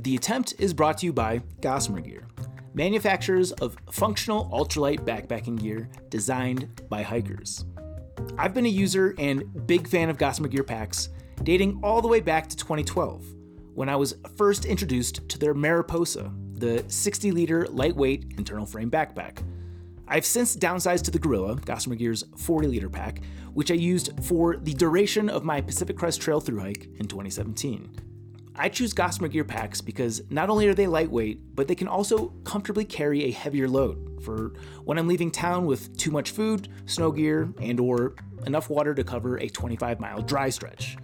The attempt is brought to you by Gossamer Gear, manufacturers of functional ultralight backpacking gear designed by hikers. I've been a user and big fan of Gossamer Gear packs dating all the way back to 2012 when I was first introduced to their Mariposa, the 60 liter lightweight internal frame backpack. I've since downsized to the Gorilla, Gossamer Gear's 40 liter pack, which I used for the duration of my Pacific Crest Trail through hike in 2017. I choose Gossamer Gear packs because not only are they lightweight, but they can also comfortably carry a heavier load for when I'm leaving town with too much food, snow gear, and or enough water to cover a 25 mile dry stretch.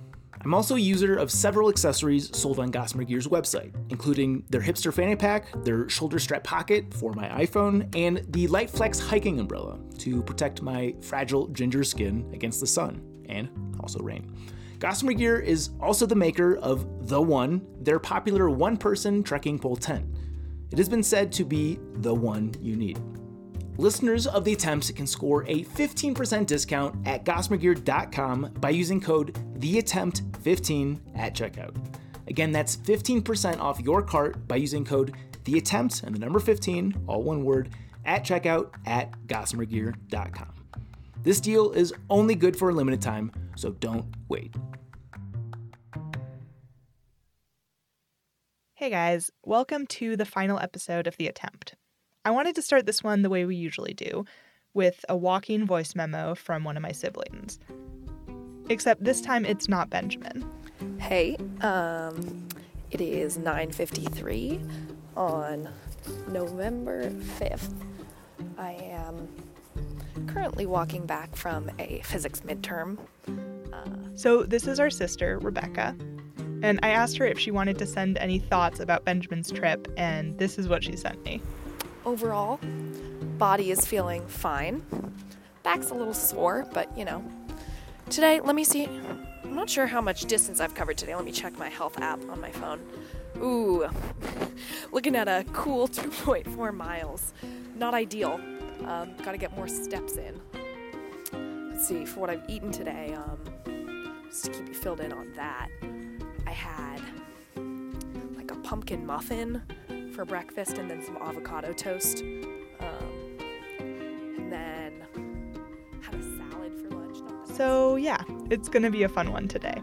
I'm also a user of several accessories sold on Gossamer Gear's website, including their hipster fanny pack, their shoulder strap pocket for my iPhone, and the Liteflex hiking umbrella to protect my fragile ginger skin against the sun and also rain. Gossamer Gear is also the maker of The One, their popular one person trekking pole tent. It has been said to be the one you need. Listeners of the attempts can score a 15% discount at gossamergear.com by using code THEATTEMPT15 at checkout. Again, that's 15% off your cart by using code THEATTEMPT and the number 15, all one word, at checkout at gossamergear.com. This deal is only good for a limited time, so don't wait. Hey guys, welcome to the final episode of The Attempt. I wanted to start this one the way we usually do, with a walking voice memo from one of my siblings. Except this time it's not Benjamin. Hey, um, it is 9:53 on November 5th. I am currently walking back from a physics midterm. So this is our sister, Rebecca, and I asked her if she wanted to send any thoughts about Benjamin's trip, and this is what she sent me. Overall, body is feeling fine. Back's a little sore, but you know. Today, let me see. I'm not sure how much distance I've covered today. Let me check my health app on my phone. Ooh, looking at a cool 2.4 miles. Not ideal. Um, gotta get more steps in. Let's see, for what I've eaten today, um, just to keep you filled in on that, had like a pumpkin muffin for breakfast and then some avocado toast. Um, and then had a salad for lunch. So, yeah, it's gonna be a fun one today.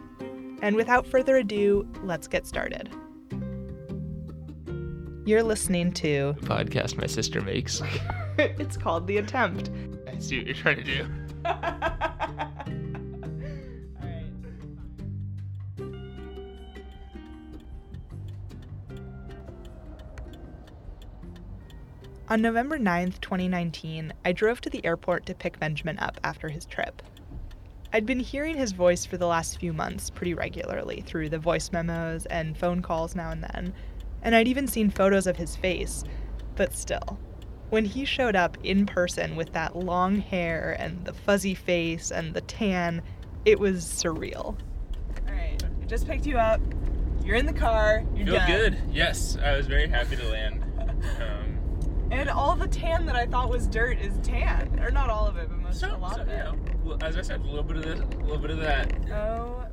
And without further ado, let's get started. You're listening to podcast my sister makes. It's called The Attempt. I see what you're trying to do. On November 9th, 2019, I drove to the airport to pick Benjamin up after his trip. I'd been hearing his voice for the last few months pretty regularly through the voice memos and phone calls now and then, and I'd even seen photos of his face, but still. When he showed up in person with that long hair and the fuzzy face and the tan, it was surreal. All right, I just picked you up. You're in the car. You're Feel good. Yes, I was very happy to land. Um, And all the tan that I thought was dirt is tan, or not all of it, but most so, a lot so, of you it. know, well, as I said, a little bit of this, a little bit of that. Oh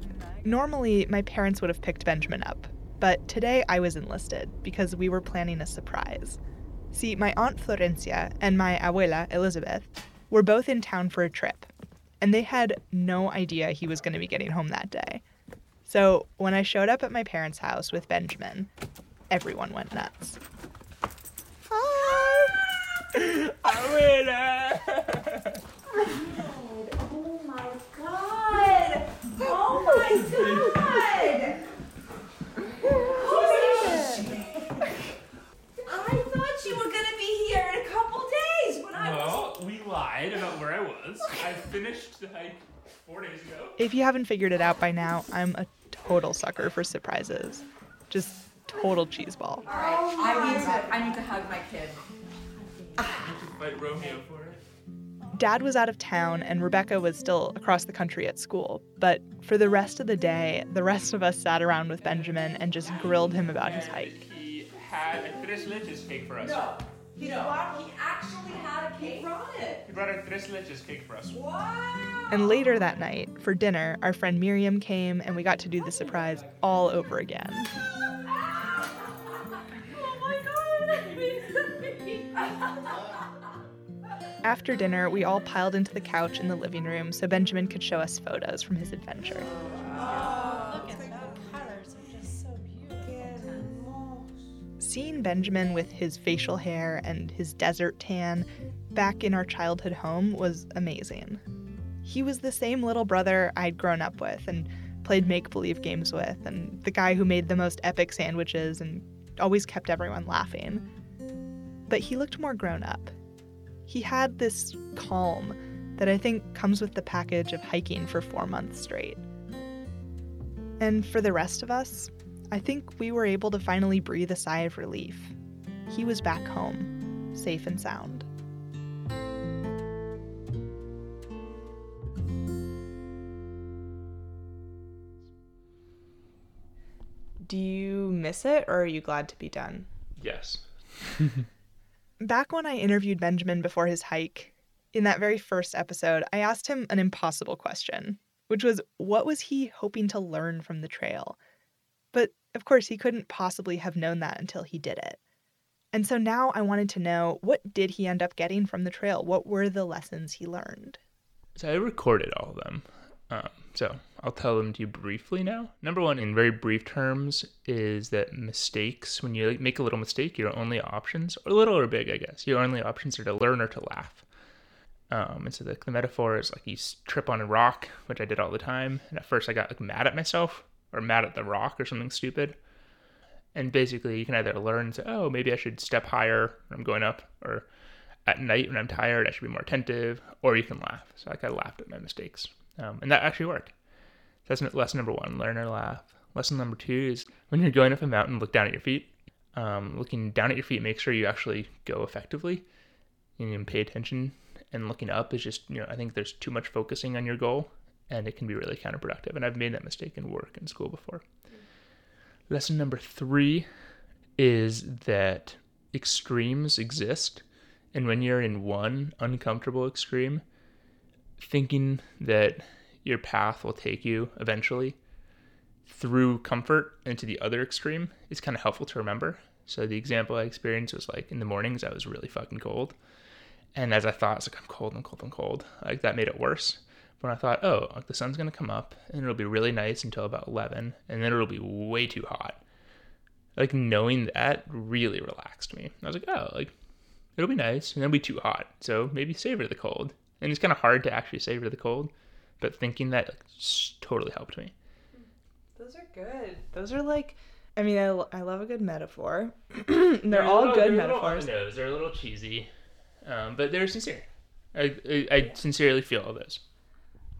Normally, my parents would have picked Benjamin up, but today I was enlisted because we were planning a surprise. See, my aunt Florencia and my abuela Elizabeth were both in town for a trip, and they had no idea he was going to be getting home that day. So when I showed up at my parents' house with Benjamin, everyone went nuts. Abuela! Oh my god! Oh my god! Holy shit! I thought you were gonna be here in a couple days when I was. Well, we lied about where I was. I finished the hike four days ago. If you haven't figured it out by now, I'm a total sucker for surprises. Just total cheeseball. Alright, I need to I need to hug my kid. Fight Romeo for it. Dad was out of town and Rebecca was still across the country at school. But for the rest of the day, the rest of us sat around with Benjamin and just grilled him about his hike. He had a tres leches cake for us. You know what? He actually had a cake on it. He brought a tres leches cake for us. Wow! And later that night, for dinner, our friend Miriam came and we got to do the surprise all over again. After dinner, we all piled into the couch in the living room so Benjamin could show us photos from his adventure. Seeing Benjamin with his facial hair and his desert tan back in our childhood home was amazing. He was the same little brother I'd grown up with and played make believe games with, and the guy who made the most epic sandwiches and always kept everyone laughing. But he looked more grown up. He had this calm that I think comes with the package of hiking for four months straight. And for the rest of us, I think we were able to finally breathe a sigh of relief. He was back home, safe and sound. Do you miss it or are you glad to be done? Yes. Back when I interviewed Benjamin before his hike, in that very first episode, I asked him an impossible question, which was what was he hoping to learn from the trail? But of course, he couldn't possibly have known that until he did it. And so now I wanted to know what did he end up getting from the trail? What were the lessons he learned? So I recorded all of them. Um, so I'll tell them to you briefly now. Number one, in very brief terms, is that mistakes, when you make a little mistake, your only options, or little or big, I guess, your only options are to learn or to laugh. Um, and so the, the metaphor is like you trip on a rock, which I did all the time. And at first I got like mad at myself or mad at the rock or something stupid. And basically you can either learn and say, oh, maybe I should step higher when I'm going up, or at night when I'm tired, I should be more attentive, or you can laugh. So like I laughed at my mistakes. Um, and that actually worked. That's lesson number one, learn or laugh. Lesson number two is when you're going up a mountain, look down at your feet. Um, looking down at your feet, make sure you actually go effectively and pay attention. And looking up is just, you know, I think there's too much focusing on your goal and it can be really counterproductive. And I've made that mistake in work and school before. Lesson number three is that extremes exist. And when you're in one uncomfortable extreme, thinking that your path will take you eventually through comfort into the other extreme is kind of helpful to remember. So the example I experienced was like in the mornings I was really fucking cold. And as I thought, like I'm cold, I'm cold, I'm cold. Like that made it worse. But I thought, oh, like the sun's gonna come up and it'll be really nice until about eleven, and then it'll be way too hot. Like knowing that really relaxed me. I was like, oh, like it'll be nice and it'll be too hot. So maybe savor the cold. And it's kind of hard to actually savor the cold, but thinking that like, totally helped me. Those are good. Those are like, I mean, I, I love a good metaphor. they're, they're all little, good they're metaphors. Those they're a little cheesy, um, but they're sincere. I, I, I sincerely feel all those.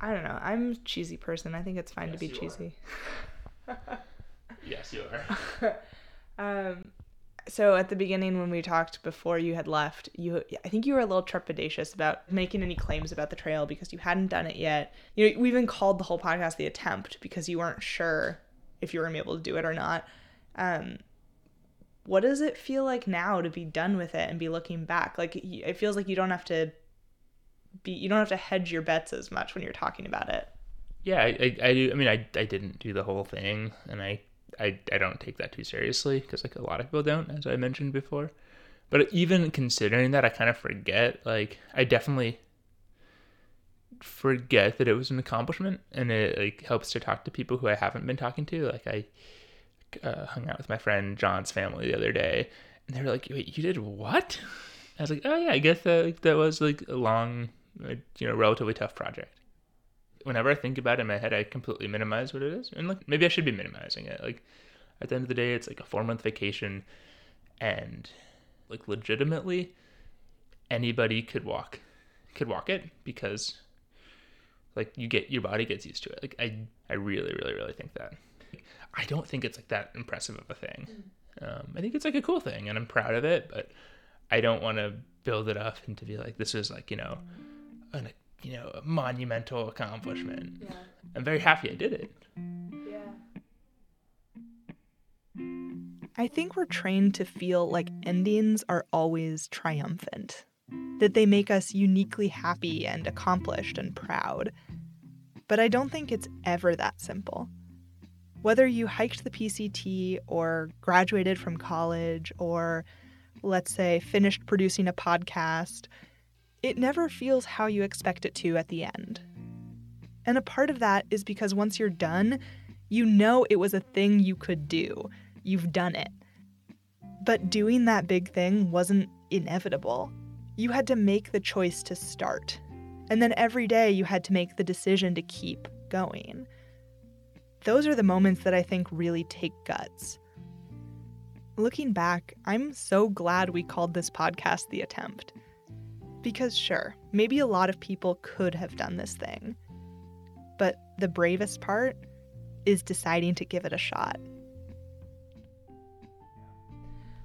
I don't know. I'm a cheesy person. I think it's fine yes, to be cheesy. yes, you are. um, so at the beginning when we talked before you had left you i think you were a little trepidatious about making any claims about the trail because you hadn't done it yet. You know we even called the whole podcast the attempt because you weren't sure if you were able to do it or not. Um, what does it feel like now to be done with it and be looking back? Like it feels like you don't have to be you don't have to hedge your bets as much when you're talking about it. Yeah i i, I do i mean i i didn't do the whole thing and i I, I don't take that too seriously because like a lot of people don't, as I mentioned before. But even considering that, I kind of forget. Like I definitely forget that it was an accomplishment, and it like helps to talk to people who I haven't been talking to. Like I uh, hung out with my friend John's family the other day, and they were like, "Wait, you did what?" I was like, "Oh yeah, I guess that that was like a long, you know, relatively tough project." Whenever I think about it in my head, I completely minimize what it is. And like maybe I should be minimizing it. Like at the end of the day, it's like a four month vacation and like legitimately anybody could walk could walk it because like you get your body gets used to it. Like I I really, really, really think that. I don't think it's like that impressive of a thing. Um, I think it's like a cool thing and I'm proud of it, but I don't want to build it up and to be like this is like, you know, an you know, a monumental accomplishment. Mm, yeah. I'm very happy I did it. Yeah. I think we're trained to feel like endings are always triumphant, that they make us uniquely happy and accomplished and proud. But I don't think it's ever that simple. Whether you hiked the PCT or graduated from college or let's say, finished producing a podcast, it never feels how you expect it to at the end. And a part of that is because once you're done, you know it was a thing you could do. You've done it. But doing that big thing wasn't inevitable. You had to make the choice to start. And then every day you had to make the decision to keep going. Those are the moments that I think really take guts. Looking back, I'm so glad we called this podcast The Attempt. Because, sure, maybe a lot of people could have done this thing. But the bravest part is deciding to give it a shot.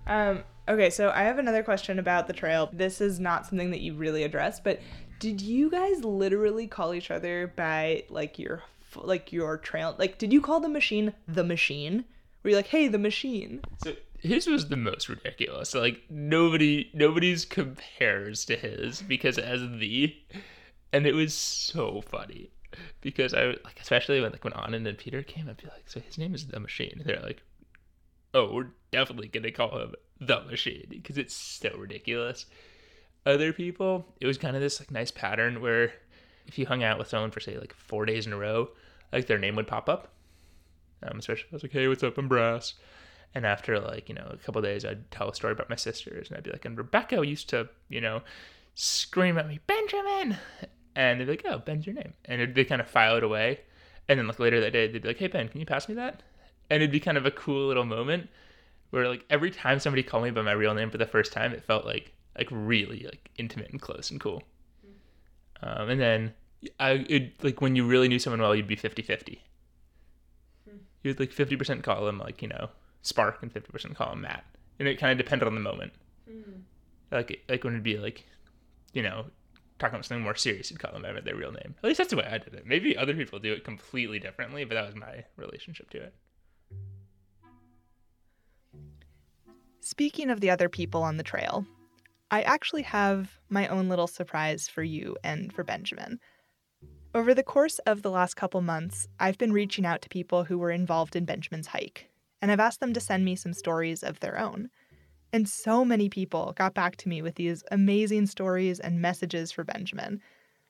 Um, okay, so I have another question about the trail. This is not something that you really addressed, but did you guys literally call each other by like your like your trail? Like, did you call the machine the machine? Were you like, hey, the machine? So his was the most ridiculous. Like nobody, nobody's compares to his because has the, and it was so funny because I like especially when like when Anand and Peter came, I'd be like, so his name is the Machine. They're like, oh, we're definitely gonna call him the Machine because it's so ridiculous. Other people, it was kind of this like nice pattern where if you hung out with someone for say like four days in a row, like their name would pop up. Um, especially I was like, hey, what's up, I'm Brass. And after like, you know, a couple days, I'd tell a story about my sisters and I'd be like, and Rebecca used to, you know, scream at me, Benjamin. And they'd be like, oh, Ben's your name. And it'd, they kind of file it away. And then like later that day, they'd be like, hey, Ben, can you pass me that? And it'd be kind of a cool little moment where like every time somebody called me by my real name for the first time, it felt like, like really like intimate and close and cool. Um, and then I, it, like when you really knew someone well, you'd be 50 50. You'd like 50% call them like, you know, Spark and 50% call him Matt. And it kind of depended on the moment. Mm-hmm. Like, like when it'd be like, you know, talking about something more serious, you'd call them by their real name. At least that's the way I did it. Maybe other people do it completely differently, but that was my relationship to it. Speaking of the other people on the trail, I actually have my own little surprise for you and for Benjamin. Over the course of the last couple months, I've been reaching out to people who were involved in Benjamin's hike, and I've asked them to send me some stories of their own. And so many people got back to me with these amazing stories and messages for Benjamin.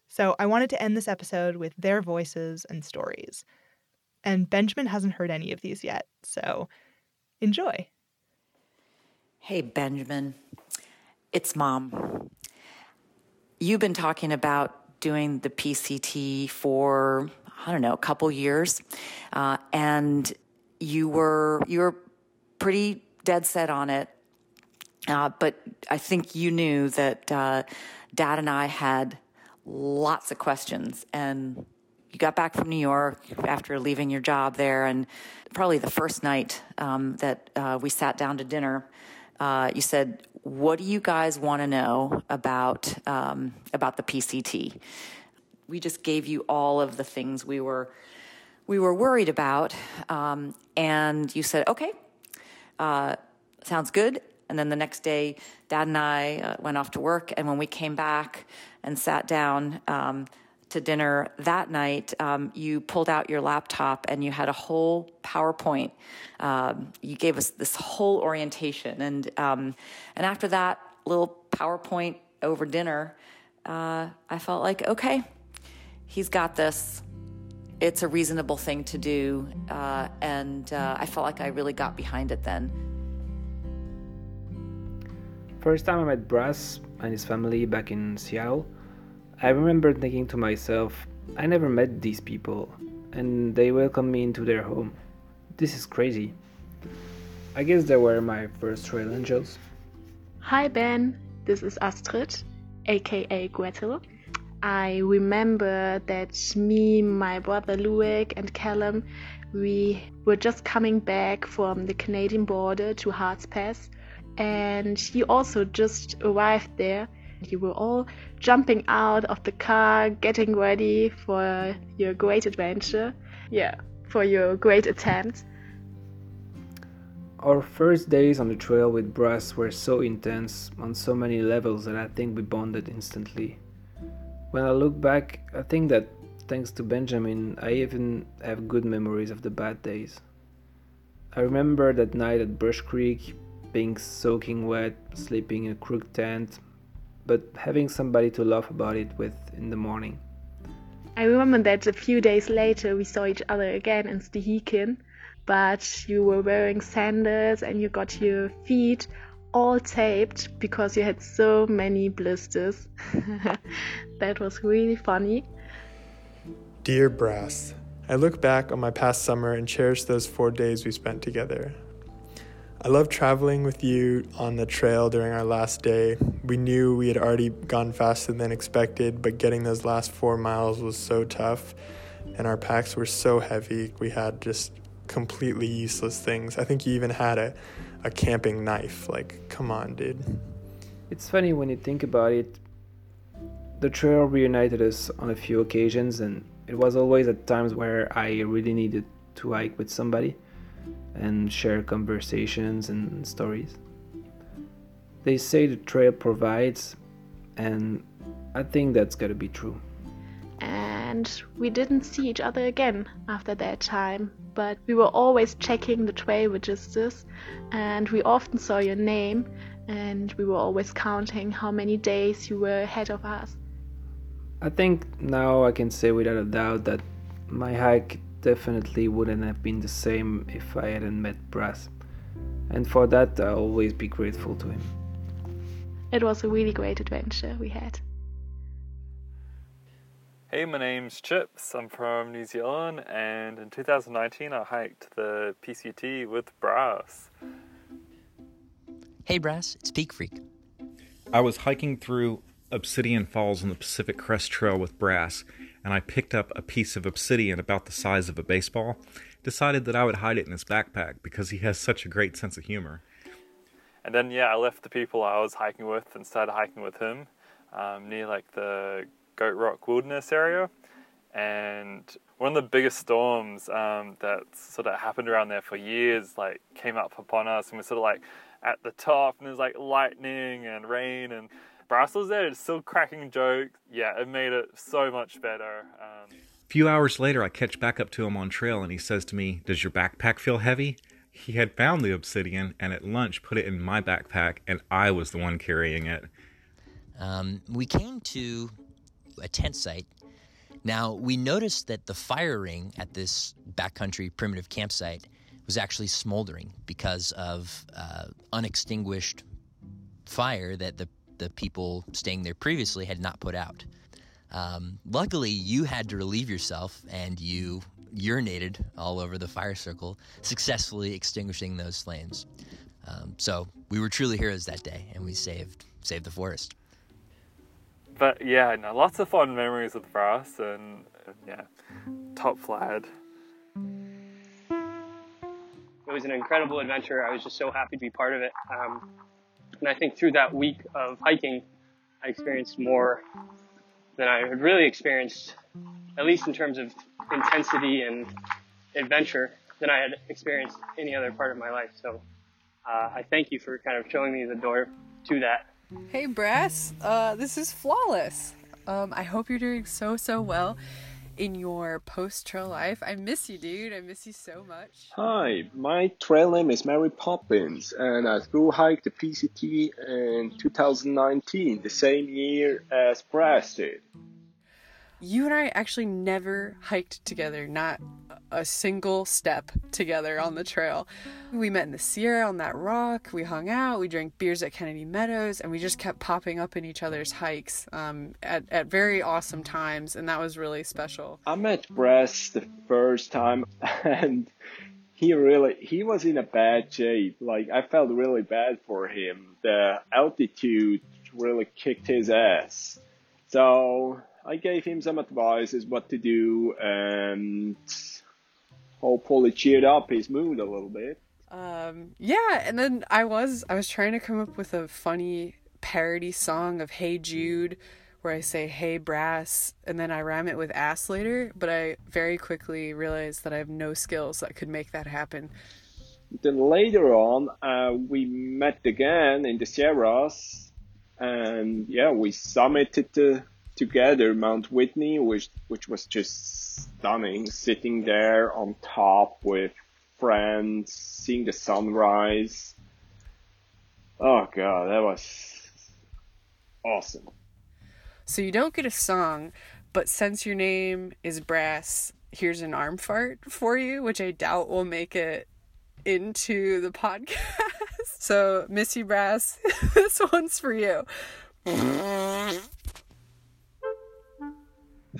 So I wanted to end this episode with their voices and stories. And Benjamin hasn't heard any of these yet, so enjoy. Hey, Benjamin. It's mom. You've been talking about doing the PCT for, I don't know, a couple years. Uh, and you were you were pretty dead set on it. Uh, but I think you knew that uh, Dad and I had lots of questions, and you got back from New York after leaving your job there, and probably the first night um, that uh, we sat down to dinner, uh, you said, "What do you guys want to know about um, about the PCT?" We just gave you all of the things we were we were worried about. Um, and you said, okay, uh, sounds good. And then the next day, dad and I uh, went off to work. And when we came back and sat down um, to dinner that night, um, you pulled out your laptop and you had a whole PowerPoint. Um, you gave us this whole orientation. And, um, and after that little PowerPoint over dinner, uh, I felt like, okay, he's got this it's a reasonable thing to do. Uh, and uh, I felt like I really got behind it then. First time I met Brass and his family back in Seattle, I remember thinking to myself, I never met these people, and they welcomed me into their home. This is crazy. I guess they were my first trail angels. Hi Ben, this is Astrid, aka Gretel. I remember that me, my brother Louis, and Callum, we were just coming back from the Canadian border to Harts Pass, and he also just arrived there. You were all jumping out of the car, getting ready for your great adventure. Yeah, for your great attempt. Our first days on the trail with Brass were so intense on so many levels that I think we bonded instantly. When I look back, I think that thanks to Benjamin, I even have good memories of the bad days. I remember that night at Brush Creek, being soaking wet, sleeping in a crook tent, but having somebody to laugh about it with in the morning. I remember that a few days later we saw each other again in Stehekin, but you were wearing sandals and you got your feet all taped because you had so many blisters. that was really funny. Dear Brass, I look back on my past summer and cherish those four days we spent together. I love traveling with you on the trail during our last day. We knew we had already gone faster than expected, but getting those last four miles was so tough, and our packs were so heavy. We had just completely useless things. I think you even had a, a camping knife. Like, come on, dude. It's funny when you think about it. The trail reunited us on a few occasions, and it was always at times where I really needed to hike with somebody and share conversations and stories. They say the trail provides, and I think that's gotta be true. And we didn't see each other again after that time, but we were always checking the trail registers, and we often saw your name, and we were always counting how many days you were ahead of us. I think now I can say without a doubt that my hike definitely wouldn't have been the same if I hadn't met Brass. And for that, I'll always be grateful to him. It was a really great adventure we had. Hey, my name's Chips. I'm from New Zealand, and in 2019 I hiked the PCT with Brass. Hey, Brass, it's Peak Freak. I was hiking through Obsidian Falls on the Pacific Crest Trail with Brass, and I picked up a piece of obsidian about the size of a baseball. Decided that I would hide it in his backpack because he has such a great sense of humor. And then, yeah, I left the people I was hiking with and started hiking with him um, near like the Goat Rock Wilderness area. And one of the biggest storms um, that sort of happened around there for years, like, came up upon us, and we're sort of like at the top, and there's like lightning and rain, and Brass was there, still cracking jokes. Yeah, it made it so much better. Um, a few hours later, I catch back up to him on trail, and he says to me, Does your backpack feel heavy? He had found the obsidian and at lunch put it in my backpack, and I was the one carrying it. Um, we came to a tent site. Now, we noticed that the fire ring at this backcountry primitive campsite was actually smoldering because of uh, unextinguished fire that the, the people staying there previously had not put out. Um, luckily, you had to relieve yourself and you urinated all over the fire circle, successfully extinguishing those flames. Um, so we were truly heroes that day, and we saved saved the forest. But yeah, no, lots of fond memories with Brass, and yeah, top flat. It was an incredible adventure. I was just so happy to be part of it. Um, and I think through that week of hiking, I experienced more than I had really experienced, at least in terms of intensity and adventure, than I had experienced any other part of my life. So uh, I thank you for kind of showing me the door to that. Hey, Brass. Uh, this is Flawless. Um, I hope you're doing so, so well in your post trail life. I miss you, dude. I miss you so much. Hi, my trail name is Mary Poppins, and I through hiked the PCT in 2019, the same year as Brass did. You and I actually never hiked together, not a single step together on the trail. We met in the Sierra on that rock, we hung out, we drank beers at Kennedy Meadows, and we just kept popping up in each other's hikes um, at, at very awesome times, and that was really special. I met Brass the first time, and he really he was in a bad shape. Like I felt really bad for him. The altitude really kicked his ass. So I gave him some advice advices what to do and hopefully cheered up his mood a little bit. Um, yeah, and then I was I was trying to come up with a funny parody song of Hey Jude where I say hey brass and then I rhyme it with ass later, but I very quickly realized that I have no skills that could make that happen. Then later on, uh, we met again in the Sierras, and yeah, we summited the together Mount Whitney, which which was just stunning. Sitting there on top with friends, seeing the sunrise. Oh god, that was awesome. So you don't get a song, but since your name is Brass, here's an arm fart for you, which I doubt will make it into the podcast. so, Missy Brass, this one's for you.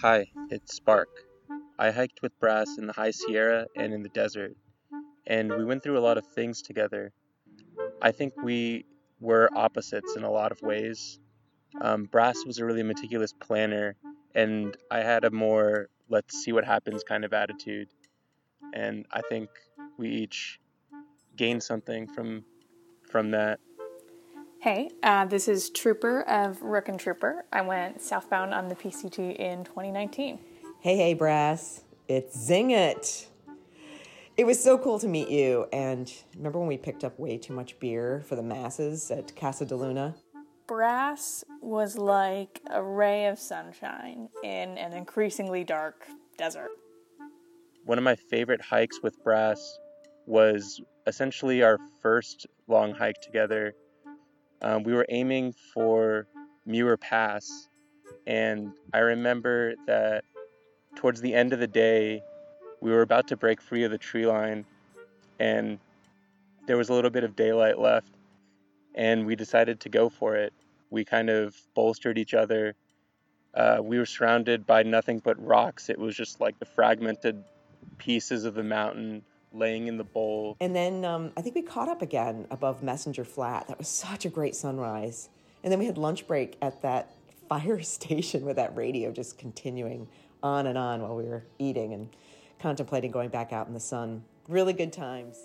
Hi, it's Spark. I hiked with Brass in the High Sierra and in the desert, and we went through a lot of things together. I think we were opposites in a lot of ways. Um, Brass was a really meticulous planner, and I had a more let's see what happens kind of attitude. And I think we each gained something from from that. Hey, uh, this is Trooper of Rook and Trooper. I went southbound on the PCT in 2019. Hey, hey, Brass. It's Zing It. It was so cool to meet you. And remember when we picked up way too much beer for the masses at Casa de Luna? Brass was like a ray of sunshine in an increasingly dark desert. One of my favorite hikes with Brass was essentially our first long hike together. Um, we were aiming for Muir Pass, and I remember that towards the end of the day, we were about to break free of the tree line, and there was a little bit of daylight left, and we decided to go for it. We kind of bolstered each other. Uh, we were surrounded by nothing but rocks. It was just like the fragmented pieces of the mountain laying in the bowl. And then um, I think we caught up again above Messenger Flat. That was such a great sunrise. And then we had lunch break at that fire station with that radio just continuing on and on while we were eating and contemplating going back out in the sun. Really good times.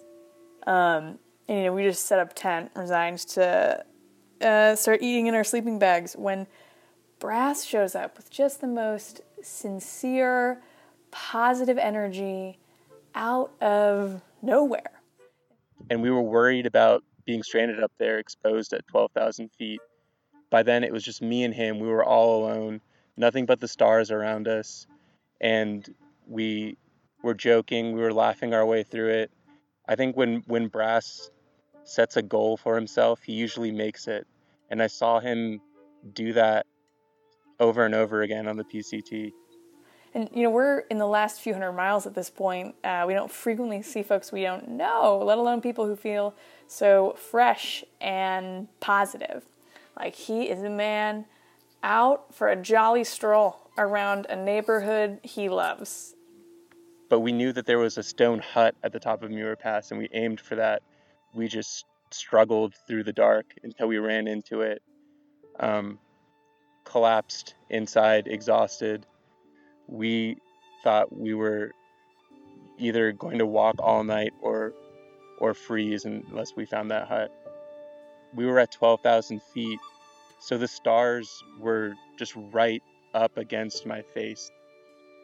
Um, and, you know, we just set up tent, resigned to uh, start eating in our sleeping bags when Brass shows up with just the most sincere, positive energy out of nowhere. And we were worried about being stranded up there, exposed at 12,000 feet. By then, it was just me and him. We were all alone, nothing but the stars around us. And we were joking, we were laughing our way through it. I think when, when Brass sets a goal for himself, he usually makes it. And I saw him do that over and over again on the PCT. And you know, we're in the last few hundred miles at this point. Uh, we don't frequently see folks we don't know, let alone people who feel so fresh and positive. Like he is a man out for a jolly stroll around a neighborhood he loves. But we knew that there was a stone hut at the top of Muir Pass, and we aimed for that. We just struggled through the dark until we ran into it. Um, collapsed inside, exhausted. We thought we were either going to walk all night or or freeze unless we found that hut. We were at 12,000 feet, so the stars were just right up against my face.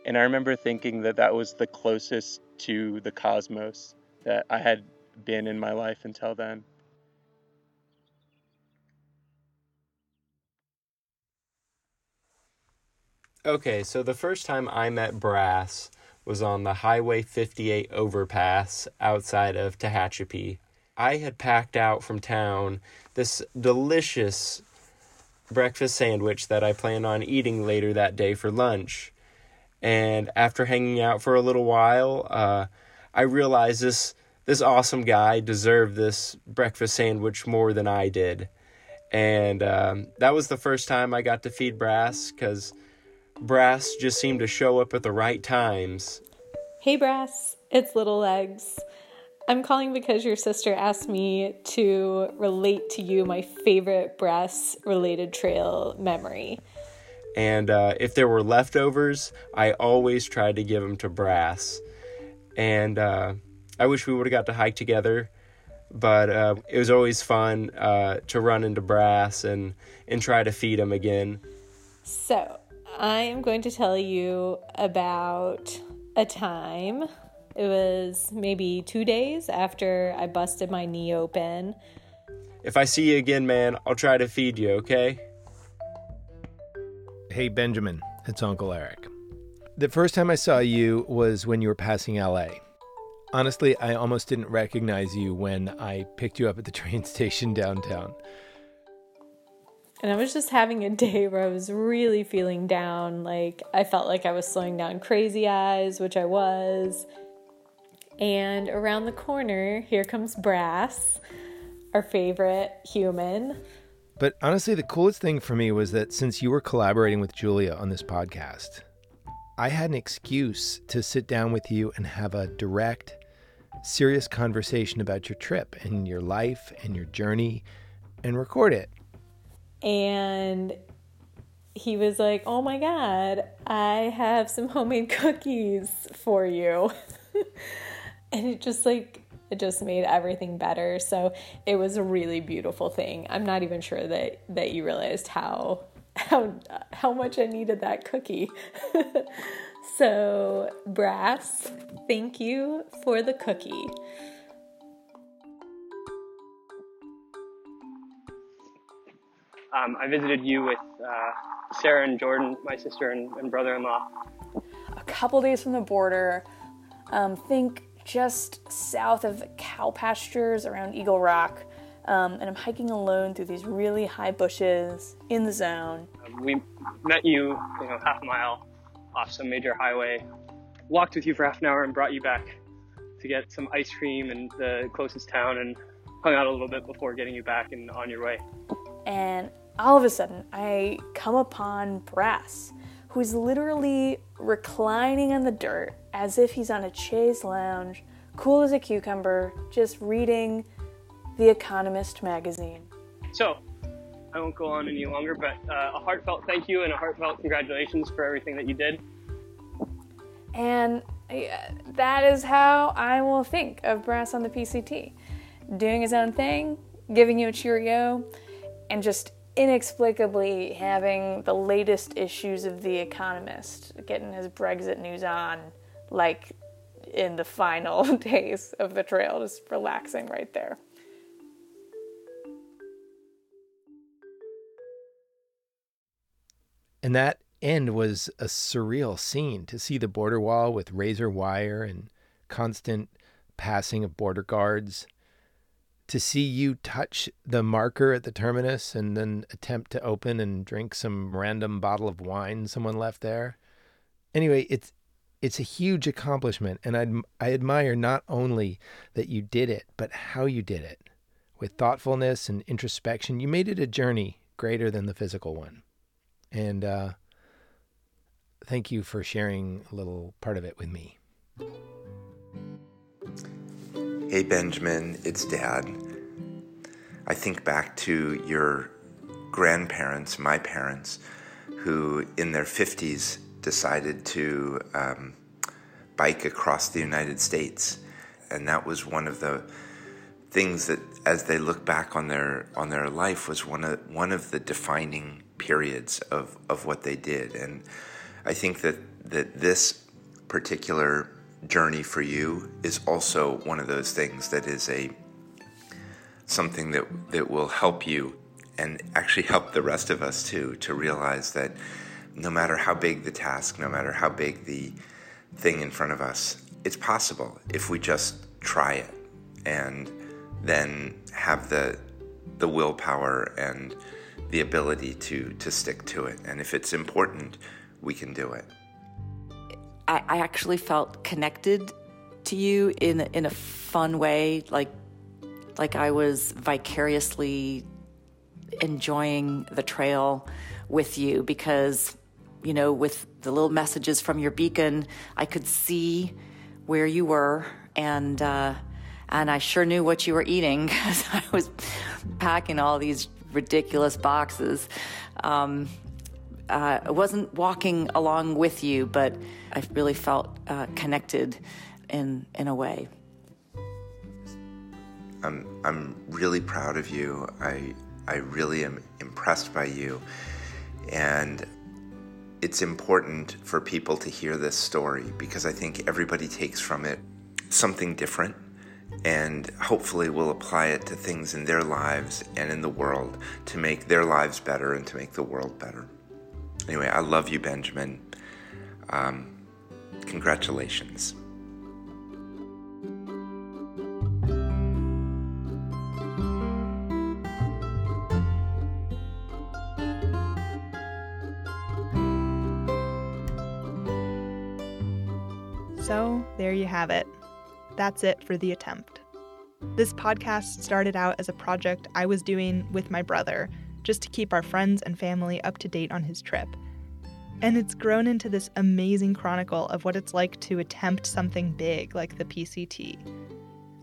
And I remember thinking that that was the closest to the cosmos that I had been in my life until then. Okay, so the first time I met Brass was on the Highway 58 overpass outside of Tehachapi. I had packed out from town this delicious breakfast sandwich that I planned on eating later that day for lunch. And after hanging out for a little while, uh, I realized this this awesome guy deserved this breakfast sandwich more than I did. And um, that was the first time I got to feed Brass because Brass just seemed to show up at the right times. Hey, Brass, it's Little Legs. I'm calling because your sister asked me to relate to you my favorite Brass related trail memory. And uh, if there were leftovers, I always tried to give them to Brass. And uh, I wish we would have got to hike together, but uh, it was always fun uh, to run into Brass and, and try to feed him again. So, I am going to tell you about a time. It was maybe two days after I busted my knee open. If I see you again, man, I'll try to feed you, okay? Hey, Benjamin, it's Uncle Eric. The first time I saw you was when you were passing LA. Honestly, I almost didn't recognize you when I picked you up at the train station downtown. And I was just having a day where I was really feeling down. Like, I felt like I was slowing down crazy eyes, which I was. And around the corner, here comes Brass, our favorite human. But honestly, the coolest thing for me was that since you were collaborating with Julia on this podcast, I had an excuse to sit down with you and have a direct, serious conversation about your trip and your life and your journey and record it. And he was like, Oh my God, I have some homemade cookies for you. and it just like, it just made everything better. So it was a really beautiful thing. I'm not even sure that, that you realized how how how much I needed that cookie. so, Brass, thank you for the cookie. Um, I visited you with uh, Sarah and Jordan, my sister and, and brother-in-law, a couple days from the border. Um, think just south of cow pastures around Eagle Rock. Um, and I'm hiking alone through these really high bushes in the zone. We met you, you know, half a mile off some major highway, walked with you for half an hour, and brought you back to get some ice cream in the closest town, and hung out a little bit before getting you back and on your way. And all of a sudden, I come upon Brass, who's literally reclining on the dirt as if he's on a chaise lounge, cool as a cucumber, just reading the Economist magazine. So, I won't go on any longer, but uh, a heartfelt thank you and a heartfelt congratulations for everything that you did. And uh, that is how I will think of Brass on the PCT. Doing his own thing, giving you a cheerio, and just inexplicably having the latest issues of The Economist, getting his Brexit news on like in the final days of the trail, just relaxing right there. And that end was a surreal scene to see the border wall with razor wire and constant passing of border guards. To see you touch the marker at the terminus and then attempt to open and drink some random bottle of wine someone left there. Anyway, it's it's a huge accomplishment and I I admire not only that you did it, but how you did it. With thoughtfulness and introspection, you made it a journey greater than the physical one. And uh, thank you for sharing a little part of it with me. Hey, Benjamin, it's Dad. I think back to your grandparents, my parents, who in their 50s decided to um, bike across the United States. And that was one of the things that, as they look back on their on their life, was one of one of the defining periods of, of what they did. And I think that, that this particular journey for you is also one of those things that is a something that, that will help you and actually help the rest of us too to realize that no matter how big the task, no matter how big the thing in front of us, it's possible if we just try it and then have the the willpower and the ability to to stick to it. And if it's important, we can do it. I, I actually felt connected to you in in a fun way, like like I was vicariously enjoying the trail with you because you know with the little messages from your beacon I could see where you were and uh, and I sure knew what you were eating because I was packing all these ridiculous boxes. Um, uh, I wasn't walking along with you, but I really felt uh, connected in in a way. I'm I'm really proud of you. I I really am impressed by you, and it's important for people to hear this story because I think everybody takes from it something different and hopefully will apply it to things in their lives and in the world to make their lives better and to make the world better. Anyway, I love you, Benjamin. Um, congratulations. So, there you have it. That's it for the attempt. This podcast started out as a project I was doing with my brother just to keep our friends and family up to date on his trip. And it's grown into this amazing chronicle of what it's like to attempt something big like the PCT.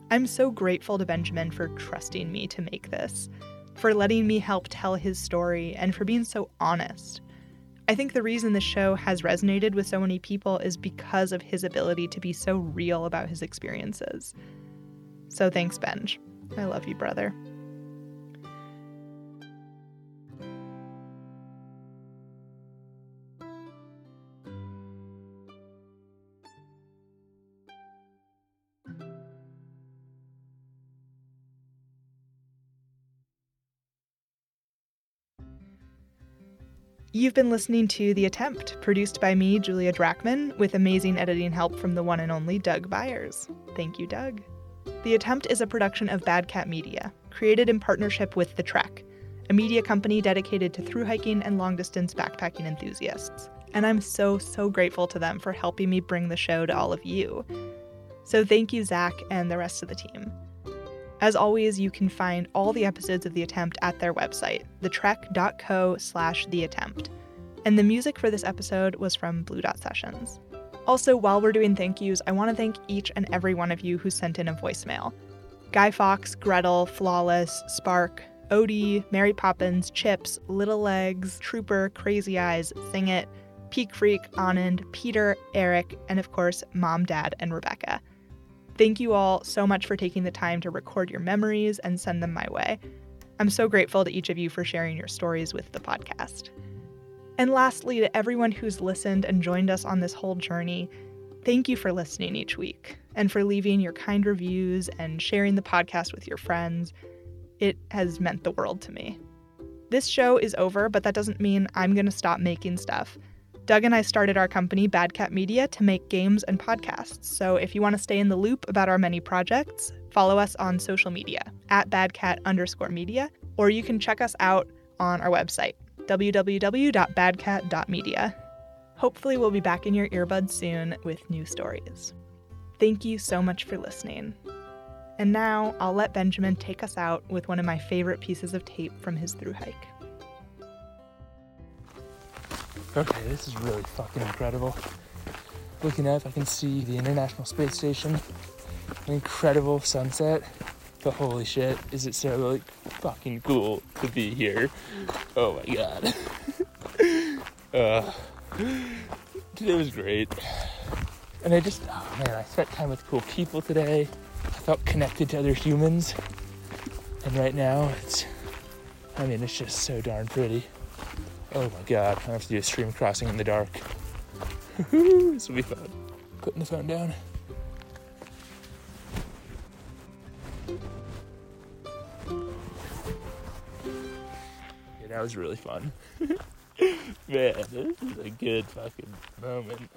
I'm so grateful to Benjamin for trusting me to make this, for letting me help tell his story, and for being so honest. I think the reason the show has resonated with so many people is because of his ability to be so real about his experiences. So thanks, Benj. I love you, brother. You've been listening to The Attempt, produced by me, Julia Drachman, with amazing editing help from the one and only Doug Beyers. Thank you, Doug. The Attempt is a production of Bad Cat Media, created in partnership with The Trek, a media company dedicated to through hiking and long distance backpacking enthusiasts. And I'm so, so grateful to them for helping me bring the show to all of you. So thank you, Zach, and the rest of the team. As always, you can find all the episodes of The Attempt at their website, thetrek.co slash The Attempt. And the music for this episode was from Blue Dot Sessions. Also, while we're doing thank yous, I want to thank each and every one of you who sent in a voicemail. Guy Fox, Gretel, Flawless, Spark, Odie, Mary Poppins, Chips, Little Legs, Trooper, Crazy Eyes, Sing It, Peak Freak, Anand, Peter, Eric, and of course, Mom, Dad, and Rebecca. Thank you all so much for taking the time to record your memories and send them my way. I'm so grateful to each of you for sharing your stories with the podcast. And lastly, to everyone who's listened and joined us on this whole journey, thank you for listening each week and for leaving your kind reviews and sharing the podcast with your friends. It has meant the world to me. This show is over, but that doesn't mean I'm going to stop making stuff. Doug and I started our company, Bad Cat Media, to make games and podcasts. So if you want to stay in the loop about our many projects, follow us on social media at badcat underscore media, or you can check us out on our website, www.badcat.media. Hopefully, we'll be back in your earbuds soon with new stories. Thank you so much for listening. And now I'll let Benjamin take us out with one of my favorite pieces of tape from his through hike. Okay, this is really fucking incredible. Looking up, I can see the International Space Station, an incredible sunset. But holy shit, is it so like fucking cool to be here? Oh my god. uh, today was great. And I just, oh man, I spent time with cool people today. I felt connected to other humans. And right now, it's, I mean, it's just so darn pretty. Oh my god, I have to do a stream crossing in the dark. this will be fun. Putting the phone down. Yeah, that was really fun. Man, this is a good fucking moment.